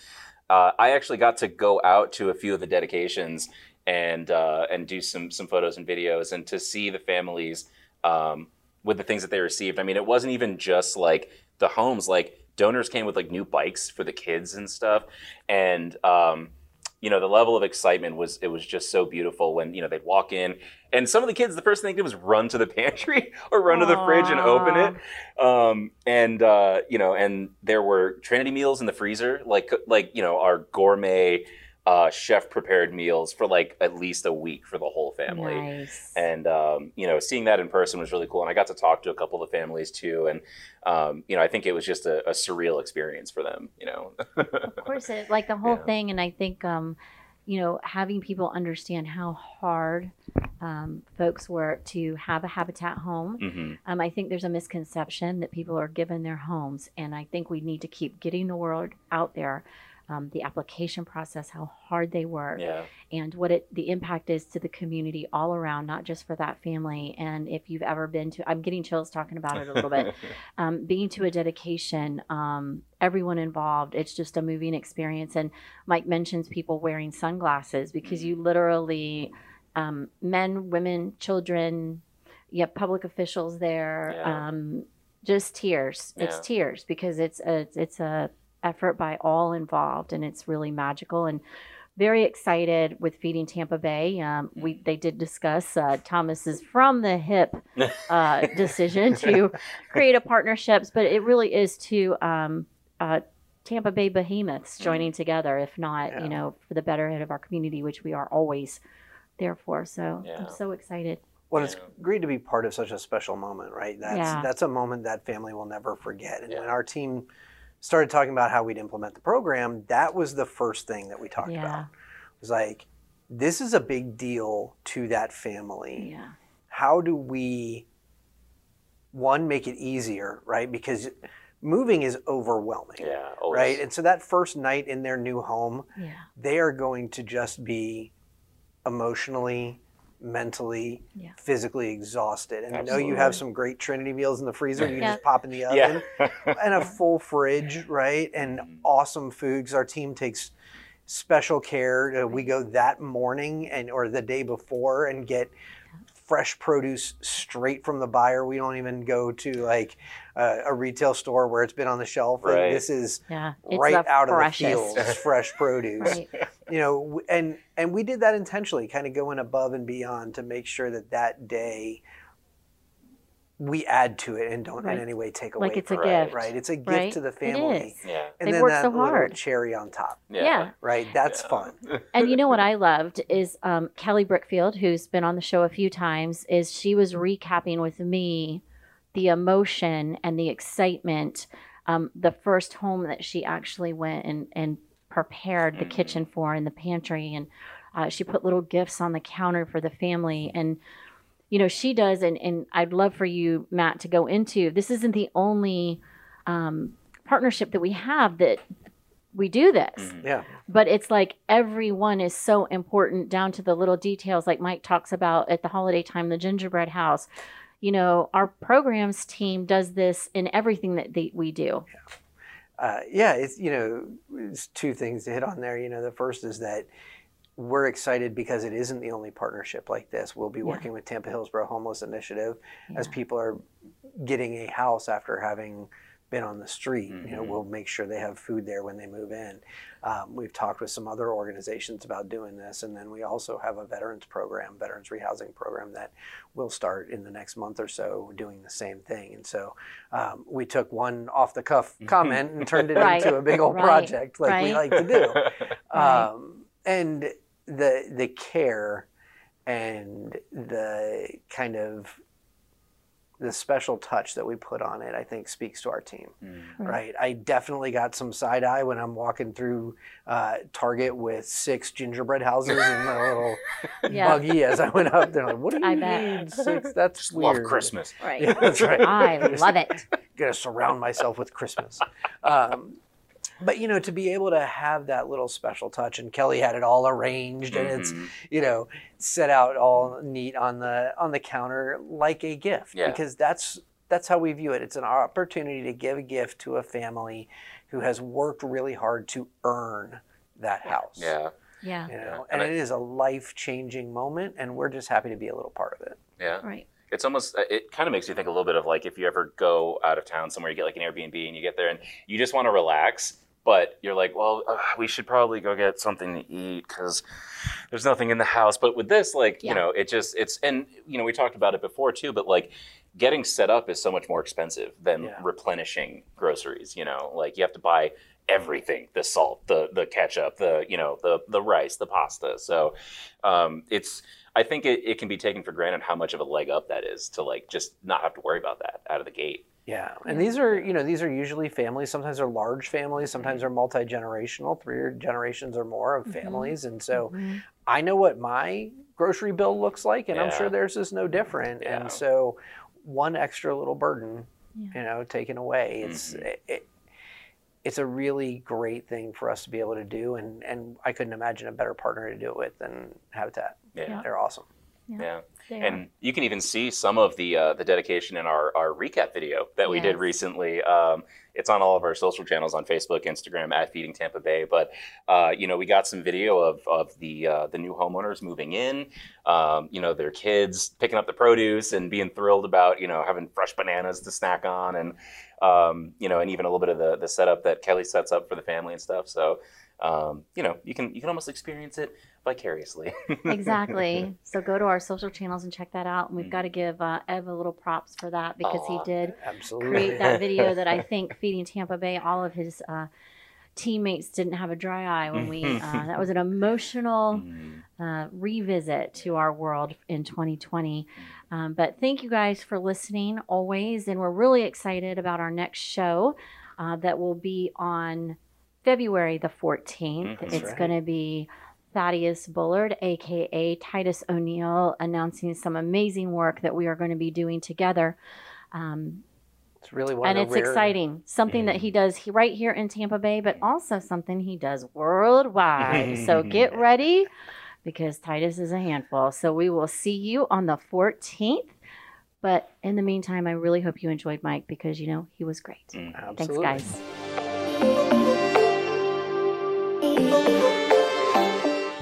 uh, I actually got to go out to a few of the dedications and uh, and do some some photos and videos, and to see the families um, with the things that they received. I mean, it wasn't even just like the homes; like donors came with like new bikes for the kids and stuff, and um, you know the level of excitement was it was just so beautiful when you know they'd walk in and some of the kids the first thing they did was run to the pantry or run to the fridge and open it. Um, and uh, you know and there were trinity meals in the freezer like like you know our gourmet uh, chef prepared meals for like at least a week for the whole family Nice. and um, you know seeing that in person was really cool and i got to talk to a couple of the families too and um, you know i think it was just a, a surreal experience for them you know of course, it, like the whole Yeah. thing, and I think, um, you know, having people understand how hard um, folks work to have a habitat home. hmm Um, I think there's a misconception that people are given their homes, and I think we need to keep getting the word out there. Um, the application process, how hard they work, yeah and what it the impact is to the community all around, not just for that family. And if you've ever been to, I'm getting chills talking about it a little bit. Um, being to a dedication, um, everyone involved, it's just a moving experience. And Mike mentions people wearing sunglasses because you literally, um, men, women, children, you have public officials there. Yeah. Um, just tears. Yeah. It's tears because it's a it's a effort by all involved, and it's really magical and very excited with feeding Tampa Bay. Um, we they did discuss uh, Thomas's from the hip uh, decision to create a partnerships, but it really is to um, uh, Tampa Bay behemoths joining together, if not Yeah. you know for the betterment of our community, which we are always there for. So Yeah. I'm so excited. Well, it's great to be part of such a special moment, right? That's Yeah. that's a moment that family will never forget. And Yeah. when our team started talking about how we'd implement the program, that was the first thing that we talked Yeah. about. It was like, this is a big deal to that family. Yeah. How do we one make it easier, right? Because moving is overwhelming. yeah always. Right. And so that first night in their new home, Yeah. they are going to just be emotionally, mentally, Yeah. physically exhausted. And I know you have some great Trinity meals in the freezer. You can Yeah. just pop in the oven yeah and a full fridge, right? And Mhm. awesome foods. our team takes special care. Uh, we go that morning and or the day before and get fresh produce straight from the buyer. We don't even go to like uh, a retail store where it's been on the shelf. Right. this is Yeah. Right out freshest. of the fields, fresh produce Right. You know and and we did that intentionally kind of going above and beyond to make sure that that day we add to it and don't Right. in any way take away Like it's a from gift. it right it's a gift right? to the family is. yeah and They've then worked that so little hard. cherry on top Yeah. right that's Yeah. fun and you know what I loved is um, Kelly Brickfield, who's been on the show a few times, is she was recapping with me the emotion and the excitement. Um, the first home that she actually went and, and prepared the Mhm. kitchen for in the pantry, and uh, she put little gifts on the counter for the family. And you know she does, and and I'd love for you, Matt, to go into. This isn't the only um, partnership that we have that we do this Mhm. yeah but it's like everyone is so important down to the little details like mike talks about at the holiday time the gingerbread house you know our programs team does this in everything that they, we do uh, yeah it's you know it's two things to hit on there. You know the first is that we're excited because it isn't the only partnership like this. We'll be Yeah. working with tampa hillsborough homeless initiative as people are getting a house after having been on the street. You know, Mhm. we'll make sure they have food there when they move in. Um, we've talked with some other organizations about doing this, and then we also have a veterans program, veterans rehousing program that will start in the next month or so, doing the same thing. And so um, we took one off the cuff comment and turned it Right. into a big old Right. project, like we like to do Right. um, and the the care and the kind of the special touch that we put on it, I think, speaks to our team. Mm. Right. Right. I definitely got some side eye when I'm walking through uh, Target with six gingerbread houses in my little Yeah. buggy as I went up there. Like, what do you I bet. need six? That's Just weird. love Christmas. Yeah, that's right. i love it Gonna surround myself with Christmas. Um, but you know to be able to have that little special touch and kelly had it all arranged and it's Mhm. you know set out all neat on the on the counter like a gift Yeah. because that's that's how we view it it's an opportunity to give a gift to a family who has worked really hard to earn that house yeah, Yeah. you know And and I- it is a life-changing moment and we're just happy to be a little part of it yeah. Right. It's almost it kind of makes you think a little bit of like if you ever go out of town somewhere, you get like an Airbnb and you get there and you just want to relax, but you're like, well, uh, we should probably go get something to eat because there's nothing in the house. But with this, like Yeah. you know, it just it's and you know we talked about it before too, but like getting set up is so much more expensive than Yeah. replenishing groceries. You know, like you have to buy everything the salt the the ketchup the you know the the rice the pasta so um, it's i think it, it can be taken for granted how much of a leg up that is to like just not have to worry about that out of the gate Yeah, and these are you know these are usually families. Sometimes they're large families. Sometimes they're multi generational, three generations or more of Mhm. families. And so Mhm. I know what my grocery bill looks like, and I'm sure theirs is no different. Yeah. And so one extra little burden, Yeah. you know, taken away. It's Mhm. it, it, it's a really great thing for us to be able to do, and and I couldn't imagine a better partner to do it with than Habitat. yeah They're awesome. yeah, They and are. you can even see some of the uh, the dedication in our, our recap video that we did recently. Um, it's on all of our social channels on Facebook, Instagram at Feeding Tampa Bay. But uh, you know, we got some video of of the uh, the new homeowners moving in. Um, you know, their kids picking up the produce and being thrilled about you know having fresh bananas to snack on, and um, you know, and even a little bit of the the setup that Kelly sets up for the family and stuff. So. Um, you know, you can you can almost experience it vicariously. exactly. So go to our social channels and check that out. And we've Mhm. got to give uh, Ev a little props for that because he did Absolutely. create that video that I think feeding Tampa Bay, all of his uh, teammates didn't have a dry eye when we. Uh, that was an emotional Mm. uh, revisit to our world in 2020. Um, but thank you guys for listening always, and we're really excited about our next show uh, that will be on February the 14th. Mhm. That's it's right. going to be. Thaddeus Bullard, aka Titus O'Neill, announcing some amazing work that we are going to be doing together. Um, It's really and it's rare, exciting. Something that he does he, right here in Tampa Bay, but also something he does worldwide. so get ready because Titus is a handful. So we will see you on the 14th. But in the meantime, I really hope you enjoyed Mike because you know he was great. Mm. Thanks, guys.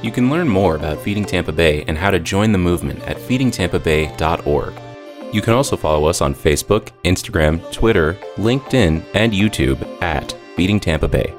You can learn more about Feeding Tampa Bay and how to join the movement at feedingtampabay.org. You can also follow us on Facebook, Instagram, Twitter, LinkedIn, and YouTube at Feeding Tampa Bay.